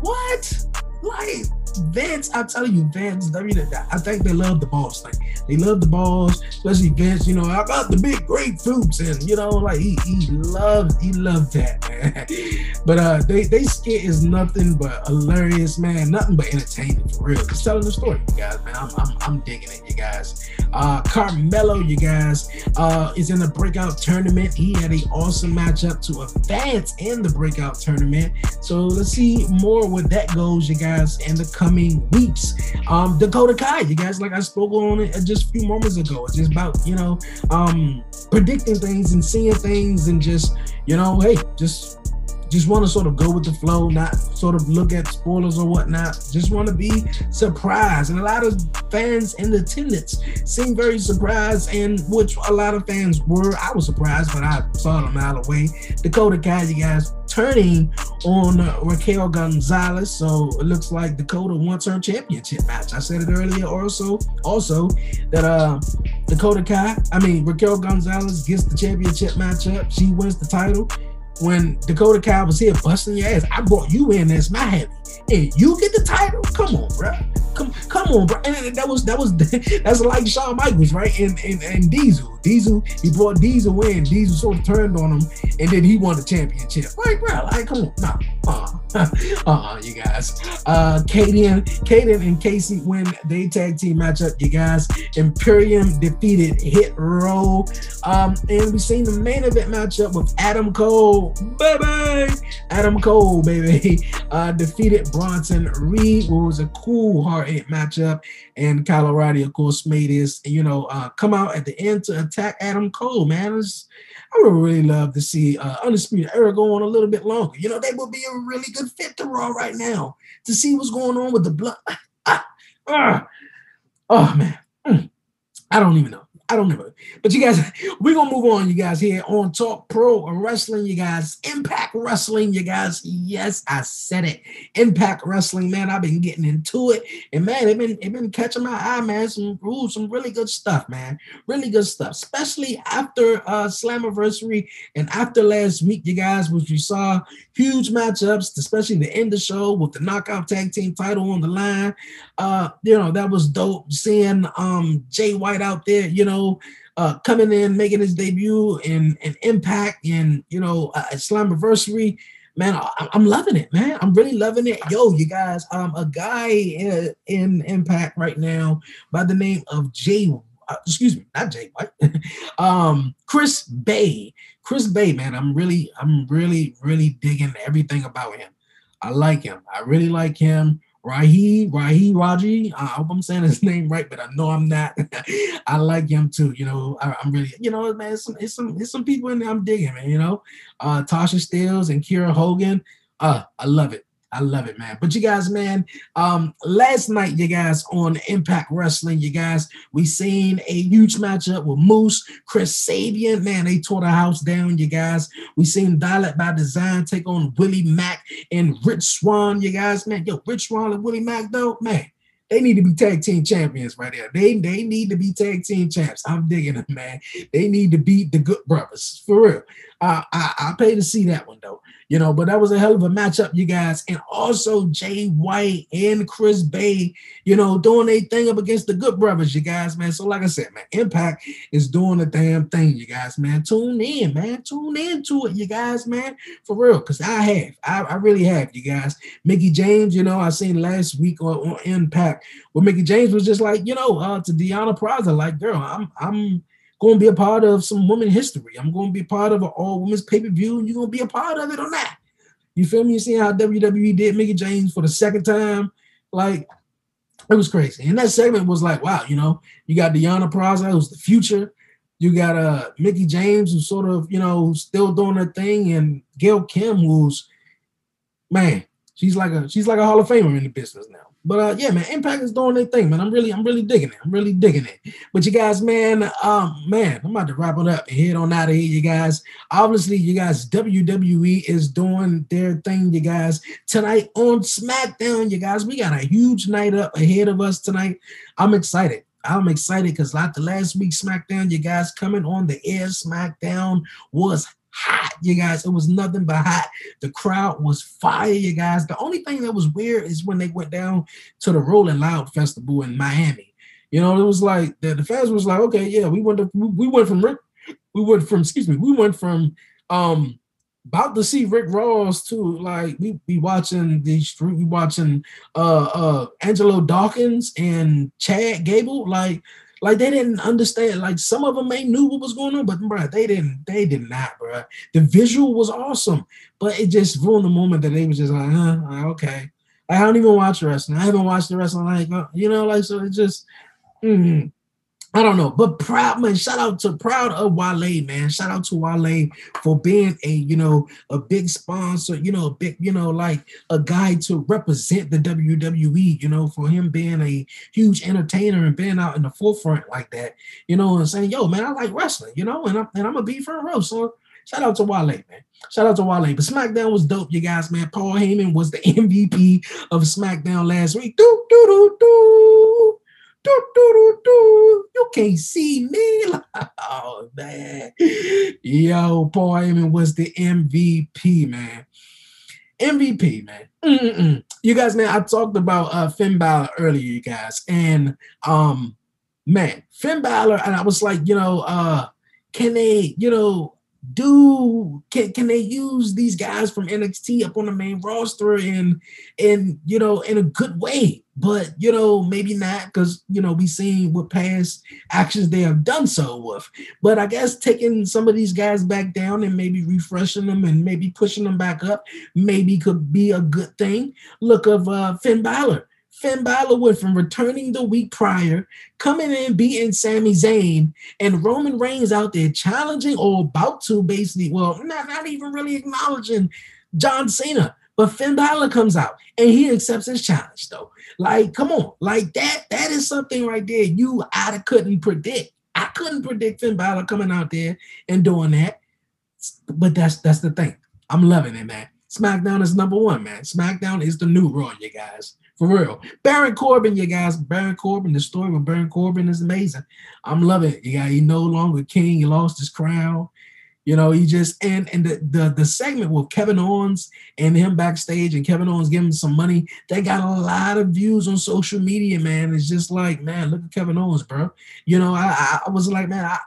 What? Like Vince, I'm telling you, Vince, I mean, I think they love the balls. Like they love the balls, especially Vince. You know, I got the big grapefruits, and you know, like he he loves he loved that, man. but uh, they they skit is nothing but hilarious, man. Nothing but entertainment for real. Just telling the story, you guys, man. I'm I'm, I'm digging it, you guys. Uh, Carmelo, you guys, uh, is in the breakout tournament. He had an awesome matchup to advance in the breakout tournament. So let's see more where that goes, you guys, in the coming weeks. Um, Dakota Kai, you guys, like I spoke on it just a few moments ago. It's just about, you know, um, predicting things and seeing things and just, you know, hey, just just want to sort of go with the flow, not sort of look at spoilers or whatnot. Just want to be surprised. And a lot of fans in attendance seem very surprised, and which a lot of fans were. I was surprised, but I saw it a mile away. Dakota Kai, you guys, turning on Raquel Gonzalez. So it looks like Dakota wants her championship match. I said it earlier also, also that uh Dakota Kai, I mean Raquel Gonzalez gets the championship matchup. She wins the title when Dakota Kai was here busting your ass, I brought you in as my heavy, and you get the title. Come on, bro. Come, come on, bro. And that was that was that's like Shawn Michaels, right? And and, and Diesel, Diesel, he brought Diesel in. Diesel sort of turned on him, and then he won the championship. Like, bro, like, come on, nah, uh, uh, you guys. Uh, Kayden, Kayden and Kacy win the tag team matchup. You guys, Imperium defeated Hit Row, um, and we seen the main event matchup with Adam Cole, baby, Adam Cole, baby, uh, defeated Bronson Reed. It was a cool hard hit matchup, and Kyle O'Reilly, of course, made his you know uh, come out at the end to attack Adam Cole. Man, I would really love to see uh, Undisputed Era go on a little bit longer. You know, they would be a really good fit to Raw right now to see what's going on with the blood. Ah, ah, oh man, mm. I don't even know. I don't know. But you guys, we're gonna move on, you guys, here on Talk Pro Wrestling, you guys. Impact Wrestling, you guys. Yes, I said it. Impact Wrestling, man. I've been getting into it. And man, it been it been catching my eye, man. Some ooh, some really good stuff, man. Really good stuff. Especially after uh Slammiversary and after last week, you guys, which we saw huge matchups, especially the end of the show with the knockout tag team title on the line. Uh, you know, that was dope seeing um Jay White out there, you know know, uh, coming in, making his debut in, in Impact and, you know, uh, Slammiversary. Man, I, am loving it, man. I'm really loving it. Yo, you guys, um, a guy in, in Impact right now by the name of Jay uh, excuse me, not Jay White, um, Chris Bey. Chris Bey, man, I'm really, I'm really, really digging everything about him. I like him. I really like him. Rahi, Rahi Raji. I hope I'm saying his name right, but I know I'm not. I like him too. You know, I, am really, you know, man, it's some, it's some, it's some people in there I'm digging, man. You know, uh, Tasha Steelz and Kiera Hogan. Uh, I love it. I love it, man. But you guys, man, um, last night, you guys on Impact Wrestling, you guys, we seen a huge matchup with Moose, Chris Sabin. Man, they tore the house down, you guys. We seen Violent by Design take on Willie Mack and Rich Swann, you guys, man. Yo, Rich Swann and Willie Mack, though, man. They need to be tag team champions right there. They they need to be tag team champs. I'm digging them, man. They need to beat the Good Brothers for real. Uh, I I pay to see that one though you know, but that was a hell of a matchup, you guys. And also Jay White and Chris Bey, you know, doing a thing up against the good brothers, you guys, man. So, like I said, man, Impact is doing a damn thing, you guys, man. Tune in, man. Tune into it, you guys, man. For real, because I have. I, I, really have, you guys. Mickie James, you know, I seen last week on, on Impact where Mickie James was just like, you know, uh, to Deonna Purrazzo, like, girl, I'm I'm going to be a part of some women history. I'm going to be part of an all women's pay per view, and you're going to be a part of it or not. You feel me? You see how WWE did Mickie James for the second time? Like, it was crazy. And that segment was like, wow, you know, you got Deonna Purrazzo, who's the future. You got uh Mickie James, who's sort of, you know, still doing her thing, and Gail Kim, who's man, she's like a she's like a Hall of Famer in the business now. But uh, yeah, man, Impact is doing their thing, man. I'm really, I'm really digging it. I'm really digging it. But you guys, man, um, man, I'm about to wrap it up and head on out of here, you guys. Obviously, you guys, WWE is doing their thing, you guys. Tonight on SmackDown, you guys, we got a huge night up ahead of us tonight. I'm excited. I'm excited because like the last week SmackDown, you guys coming on the air, SmackDown was hot, you guys. It was nothing but hot. The crowd was fire, you guys. The only thing that was weird is when they went down to the Rolling Loud Festival in Miami. You know, it was like the, the fans was like, okay, yeah, we went to, we went from Rick, we went from excuse me, we went from um about to see Rick Ross too. Like we be watching these we watching uh uh Angelo Dawkins and Chad Gable. Like like they didn't understand. Like some of them may knew what was going on, but bro, they didn't. They did not, bro. The visual was awesome, but it just ruined the moment that they was just like, huh, okay. I don't even watch wrestling. I haven't watched the wrestling. Like, uh, you know, like so. It just. Mm-hmm. I don't know, but proud man. Shout out to proud of Wale, man. Shout out to Wale for being a you know a big sponsor, you know, a big you know like a guy to represent the WWE. You know, for him being a huge entertainer and being out in the forefront like that. You know, and saying, "Yo, man, I like wrestling." You know, and I'm and I'm a be for a row. So shout out to Wale, man. Shout out to Wale. But SmackDown was dope, you guys, man. Paul Heyman was the MVP of SmackDown last week. Do do do do do, do, do. You can't see me. oh man. Yo, Paul Heyman was the MVP, man. MVP, man. Mm-mm. You guys, man, I talked about uh Finn Balor earlier, you guys, and um, man, Finn Balor, and I was like, you know, uh, can they, you know, do can can they use these guys from NXT up on the main roster and and you know in a good way? But you know maybe not because you know we've seen what past actions they have done so with. But I guess taking some of these guys back down and maybe refreshing them and maybe pushing them back up maybe could be a good thing. Look of uh, Finn Balor. Finn Balor from returning the week prior, coming in beating Sami Zayn, and Roman Reigns out there challenging or about to basically, well, not, not even really acknowledging John Cena. But Finn Balor comes out and he accepts his challenge, though. Like, come on, like that, that is something right there you I couldn't predict. I couldn't predict Finn Balor coming out there and doing that. But that's that's the thing. I'm loving it, man. SmackDown is number one, man. SmackDown is the new Raw, you guys. For real. Baron Corbin, you guys. Baron Corbin, the story with Baron Corbin is amazing. I'm loving it. Got he no longer king, he lost his crown. You know, he just and and the, the the segment with Kevin Owens and him backstage and Kevin Owens giving some money, they got a lot of views on social media, man. It's just like, man, look at Kevin Owens, bro. You know, I I was like, man, I,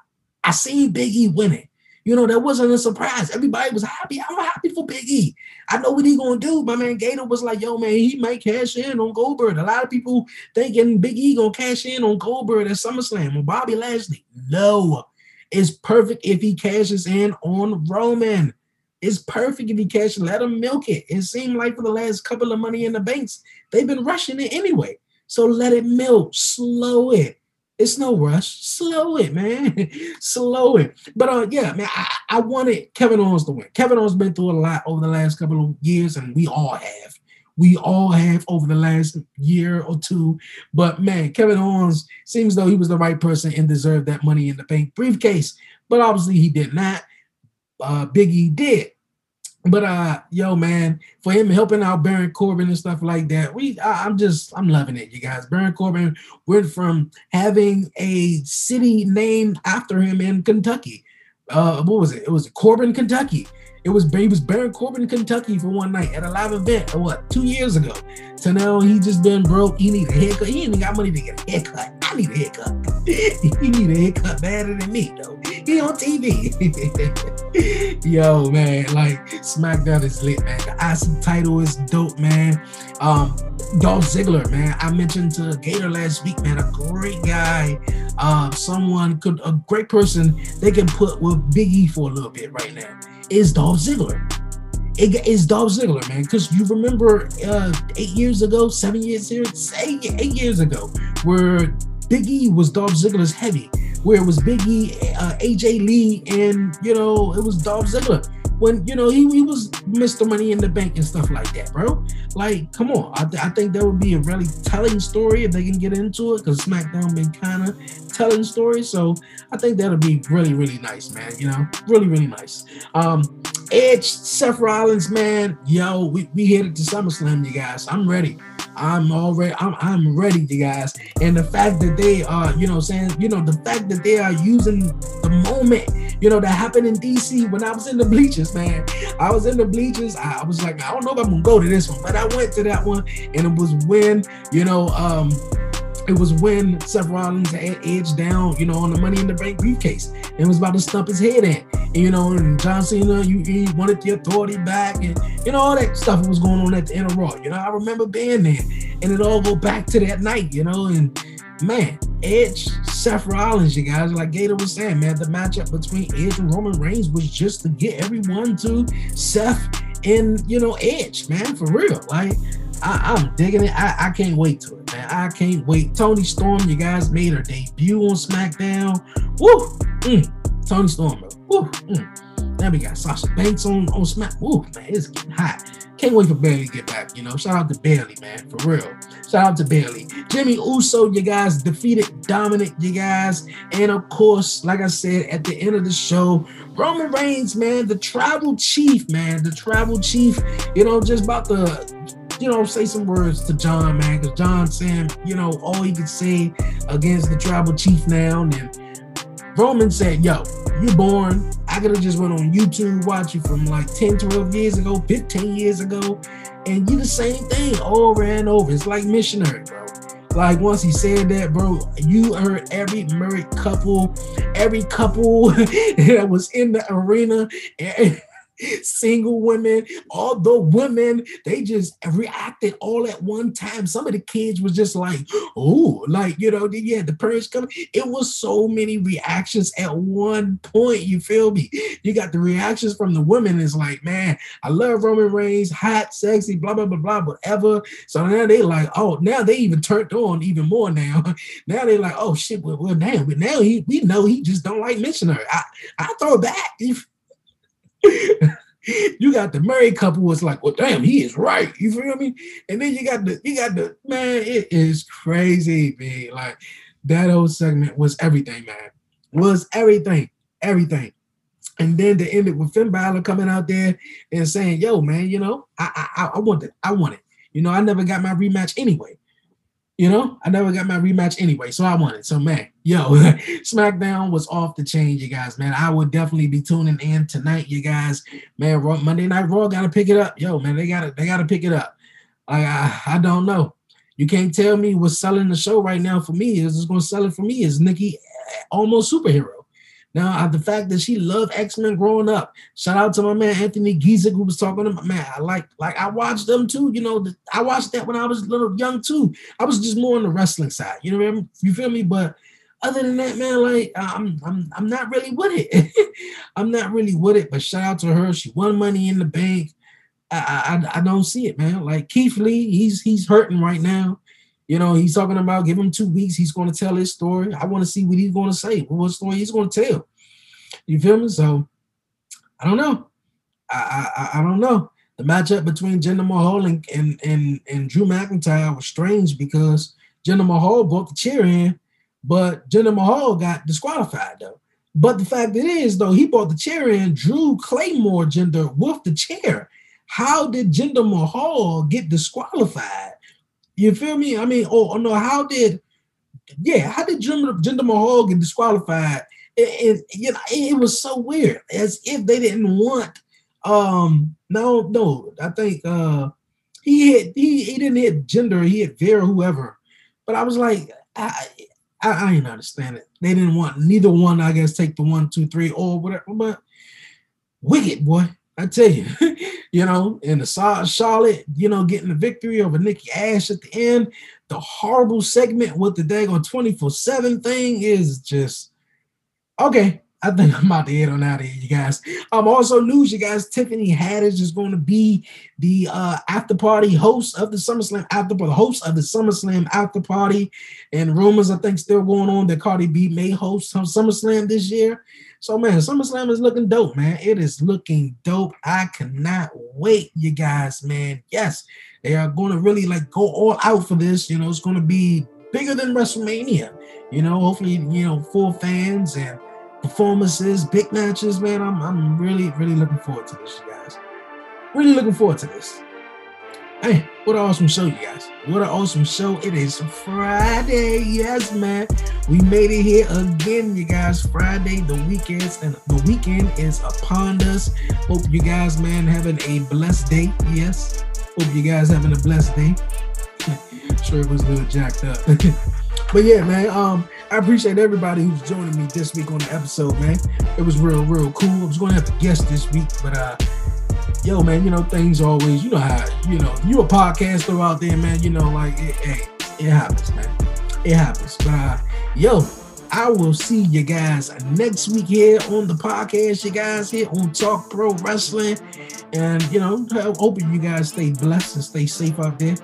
I seen Big E winning. You know, that wasn't a surprise. Everybody was happy. I'm happy for Big E. I know what he gonna do. My man Gator was like, yo, man, he might cash in on Goldberg. A lot of people thinking Big E gonna cash in on Goldberg at SummerSlam or Bobby Lashley. No, it's perfect if he cashes in on Roman. It's perfect if he cashes. Let him milk it. It seemed like for the last couple of money in the banks, they've been rushing it anyway. So let it milk, slow it. It's no rush. Slow it, man. Slow it. But uh, yeah, man, I, I wanted Kevin Owens to win. Kevin Owens been through a lot over the last couple of years, and we all have. We all have over the last year or two. But man, Kevin Owens seems though he was the right person and deserved that money in the bank briefcase. But obviously he did not. Uh, Biggie did. But uh, yo, man, for him helping out Baron Corbin and stuff like that, we I, I'm just I'm loving it, you guys. Baron Corbin went from having a city named after him in Kentucky. Uh, what was it? It was Corbin, Kentucky. It was was Baron Corbin, in Kentucky for one night at a live event. What two years ago? So now he just been broke. He need a haircut. He ain't got money to get a haircut. I need a haircut. he need a haircut better than me though. He on TV. Yo man, like SmackDown is lit, man. The awesome title is dope, man. Um, Dolph Ziggler, man. I mentioned to Gator last week, man. A great guy. Uh, someone could a great person they can put with Biggie for a little bit right now is Dolph Ziggler. It is Dolph Ziggler, man, because you remember uh, eight years ago, seven years here, eight, eight years ago, where Big E was Dolph Ziggler's heavy, where it was Big E, uh, AJ Lee, and you know it was Dolph Ziggler when you know he, he was Mr. Money in the Bank and stuff like that, bro. Like, come on, I, th- I think that would be a really telling story if they can get into it because SmackDown been kind of telling stories, so I think that'll be really really nice, man. You know, really really nice. Um, Edge, Seth Rollins, man, yo, we we headed to SummerSlam, you guys. I'm ready. I'm already I'm I'm ready, you guys. And the fact that they are, you know, saying, you know, the fact that they are using the moment, you know, that happened in DC when I was in the bleachers, man. I was in the bleachers. I was like, I don't know if I'm gonna go to this one, but I went to that one, and it was when, you know, um, it was when Seth Rollins had down, you know, on the Money in the Bank briefcase, and was about to stump his head in. And, you know, and John Cena, you, he wanted the authority back, and you know all that stuff was going on at the end of Raw. You know, I remember being there, and it all go back to that night, you know, and man, Edge, Seth Rollins, you guys, like Gator was saying, man, the matchup between Edge and Roman Reigns was just to get everyone to Seth and you know Edge, man, for real, like. I, am digging it. I, I can't wait to it, man. I can't wait. Toni Storm, you guys made her debut on SmackDown. Woo! Mm. Toni Storm, bro. Woo! Mm. Then we got Sasha Banks on, on Smack. Woo, man, it's getting hot. Can't wait for Bayley to get back. You know, shout out to Bayley, man, for real. Shout out to Bayley. Jimmy Uso, you guys defeated Dominic, you guys, and of course, like I said at the end of the show, Roman Reigns, man, the tribal chief, man, the tribal chief. You know, just about the you know, say some words to John, man, because John saying, you know, all he could say against the tribal chief now. And Roman said, yo, you born. I could have just went on YouTube, watch you from like 10, 12 years ago, 15 years ago, and you the same thing over and over. It's like missionary, bro. Like once he said that, bro, you heard every married couple, every couple that was in the arena single women, all the women, they just reacted all at one time. Some of the kids was just like, oh, like, you know, had the parents coming. It was so many reactions at one point. You feel me? You got the reactions from the women. It's like, man, I love Roman Reigns, hot, sexy, blah, blah, blah, blah, whatever. So now they like, oh, now they even turned on even more now. now they like, oh shit, well, well now, but now he we know he just don't like missionary. I I throw it back. you got the married couple was like, well, damn, he is right. You feel me? And then you got the you got the man, it is crazy, man. Like that whole segment was everything, man. Was everything, everything. And then to end it with Finn Balor coming out there and saying, "Yo, man, you know, I I, I want it. I want it. You know, I never got my rematch anyway. You know, I never got my rematch anyway, so I won it. So man, yo, SmackDown was off the chain, you guys. Man, I would definitely be tuning in tonight, you guys. Man, Raw, Monday Night Raw got to pick it up, yo, man. They got to they got to pick it up. I, I don't know. You can't tell me what's selling the show right now for me is it's to sell it for me is Nikki eh, almost superhero. Now, the fact that she loved X Men growing up, shout out to my man Anthony Giesick who was talking about man. I like, like I watched them too. You know, I watched that when I was little young too. I was just more on the wrestling side. You know, I mean? you feel me? But other than that, man, like I'm, I'm, I'm not really with it. I'm not really with it. But shout out to her. She won Money in the Bank. I, I, I don't see it, man. Like Keith Lee, he's he's hurting right now. You know, he's talking about give him two weeks. He's going to tell his story. I want to see what he's going to say, what story he's going to tell. You feel me? So I don't know. I I, I don't know. The matchup between Jinder Mahal and, and and and Drew McIntyre was strange because Jinder Mahal brought the chair in, but Jinder Mahal got disqualified though. But the fact it is though, he brought the chair in, Drew Claymore Jinder with the chair. How did Jinder Mahal get disqualified? You feel me? I mean, oh, oh no, how did yeah, how did Jinder, Jinder Mahal get disqualified? And, you know, it was so weird, as if they didn't want. Um, no, no, I think uh he hit he he didn't hit Jinder, he hit Vera, whoever. But I was like, I I, I ain't understand it. They didn't want neither one, I guess, take the one, two, three, or whatever. But wicked boy, I tell you, you know, in the Charlotte, you know, getting the victory over Nikki Ash at the end, the horrible segment with the daggone 24 7 thing is just okay. I think I'm about to head on out of here, you guys. Um, also news, you guys. Tiffany Haddish is going to be the uh after party host of the SummerSlam after the host of the SummerSlam after party, and rumors I think still going on that Cardi B may host some SummerSlam this year. So man, SummerSlam is looking dope, man. It is looking dope. I cannot wait, you guys, man. Yes, they are going to really like go all out for this. You know, it's going to be bigger than WrestleMania. You know, hopefully, you know, full fans and performances, big matches, man. I'm I'm really, really looking forward to this, you guys. Really looking forward to this. Hey, what an awesome show, you guys. What an awesome show. It is Friday. Yes, man. We made it here again, you guys. Friday, the weekends, and the weekend is upon us. Hope you guys, man, having a blessed day. Yes. Hope you guys having a blessed day. sure it was a little jacked up. but yeah, man. Um, I appreciate everybody who's joining me this week on the episode, man. It was real, real cool. I was gonna have to guess this week, but uh yo, man, you know, things always, you know how, you know, you a podcaster out there, man, you know, like, it, hey, it happens, man. It happens. But, uh, yo, I will see you guys next week here on the podcast, you guys here on Talk Pro Wrestling. And, you know, hoping you guys stay blessed and stay safe out there.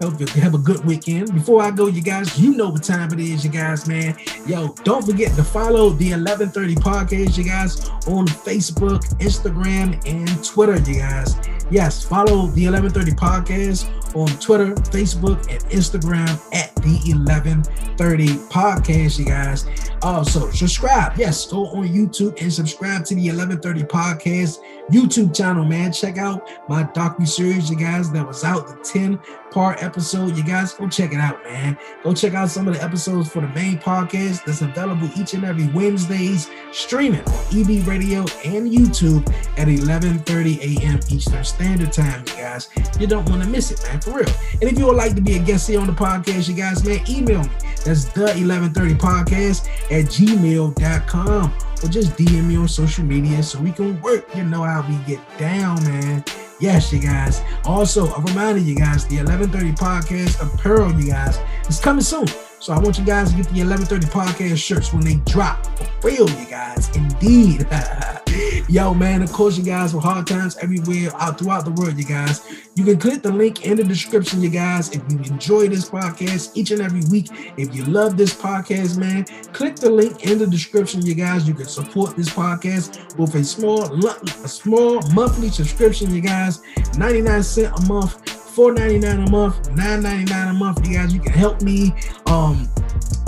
Hope you have a good weekend. Before I go, you guys, you know what time it is, you guys, man. Yo, don't forget to follow the 1130 podcast, you guys, on Facebook, Instagram, and Twitter, you guys. Yes, follow the 1130 podcast on Twitter, Facebook, and Instagram at the 1130 podcast, you guys. Also, subscribe. Yes, go on YouTube and subscribe to the 1130 podcast YouTube channel, man. Check out my docu series, you guys, that was out the 10 part episode. You guys go check it out, man. Go check out some of the episodes for the main podcast that's available each and every Wednesdays, streaming on EB Radio and YouTube at 11:30 a.m. Eastern Standard Time. You guys, you don't want to miss it, man, for real. And if you would like to be a guest here on the podcast, you guys, man, email me. That's the 1130 podcast at gmail.com or just DM me on social media so we can work. You know how we get down, man. Yes, you guys. Also, a reminder, you guys, the 1130 podcast apparel, you guys, is coming soon. So I want you guys to get the 1130 podcast shirts when they drop. For real, you guys. Indeed. Yo, man, of course, you guys, with hard times everywhere out throughout the world, you guys. You can click the link in the description, you guys. If you enjoy this podcast each and every week, if you love this podcast, man, click the link in the description, you guys. You can support this podcast with a small, a small monthly subscription, you guys. 99 cent a month $4.99 a month, $9.99 a month. You guys, you can help me um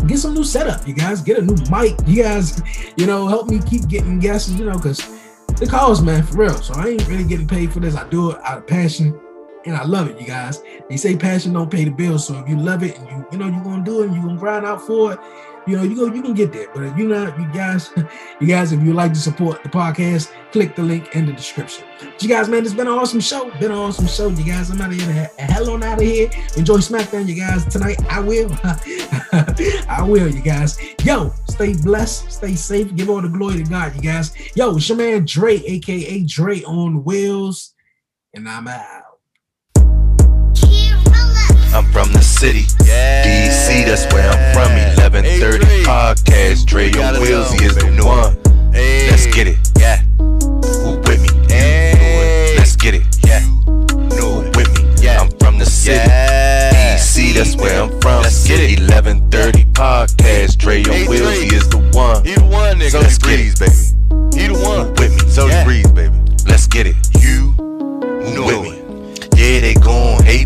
get some new setup. You guys get a new mic. You guys, you know, help me keep getting guests, you know, because the calls, man, for real. So I ain't really getting paid for this. I do it out of passion. and I love it, you guys. They say passion don't pay the bills, so if you love it and you you know you're gonna do it, and you're gonna grind out for it, you know, you go, you can get there. But if you know, you guys, you guys, if you like to support the podcast, click the link in the description. But you guys, man, it's been an awesome show. Been an awesome show, you guys. I'm out of here. Hell on out of here. Enjoy SmackDown, you guys. Tonight, I will. I will, you guys. Yo, stay blessed, stay safe. Give all the glory to God, you guys. Yo, it's your man Dre, aka Dre on Wheels, and I'm out. I'm from the city. Yeah. DC, that's where I'm from. 1130 podcast. Dre Wheels, he is the one. Hey. Let's get it. Yeah. Who with me? Hey. Let's get it. Yeah. Who with me? Yeah. I'm from the city. Yeah. DC, that's where I'm from. Let's get it. 1130 podcast. Dre on Wheels, he is the one. He the one, nigga. So Let's baby. He the one. Who with me? So yeah. Breeze, baby. Let's get it. You who with me?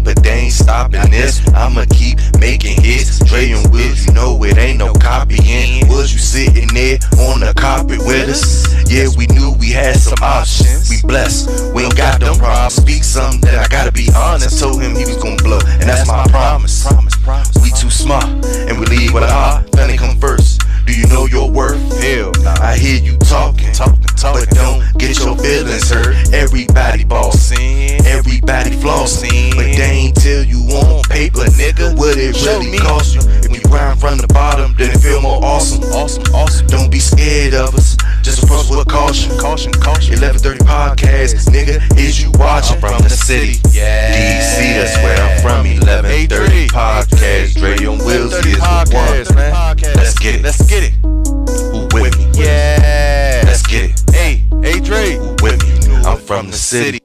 But they ain't stopping this. I'ma keep making hits. Dre and Wills, you know it ain't no copying. Was you sitting there on the carpet with us? Yeah, we knew we had some options. We blessed, we ain't got them problems. Speak something that I gotta be honest. Told him he was gonna blow, and that's my promise. We too smart, and we leave with our family come first. Do you know your worth? Hell, nah. I hear you talking, talking, talking, but don't get your feelings hurt. Everybody bossing, everybody flossing, but they ain't tell you on paper, nigga, what it really me. cost you. If you grind from the bottom, then it feel more awesome, awesome, awesome. Don't be scared of us, just approach with caution, caution, caution. 1130 podcast, nigga, is you watching from the city? Yeah, DC, that's where I'm from. 1130 podcast, Dre on Wheels is the one. Let's get it. Let's get it. Who with me? Yeah. Let's get it. Hey, hey Dre. Who with me? I'm from the city.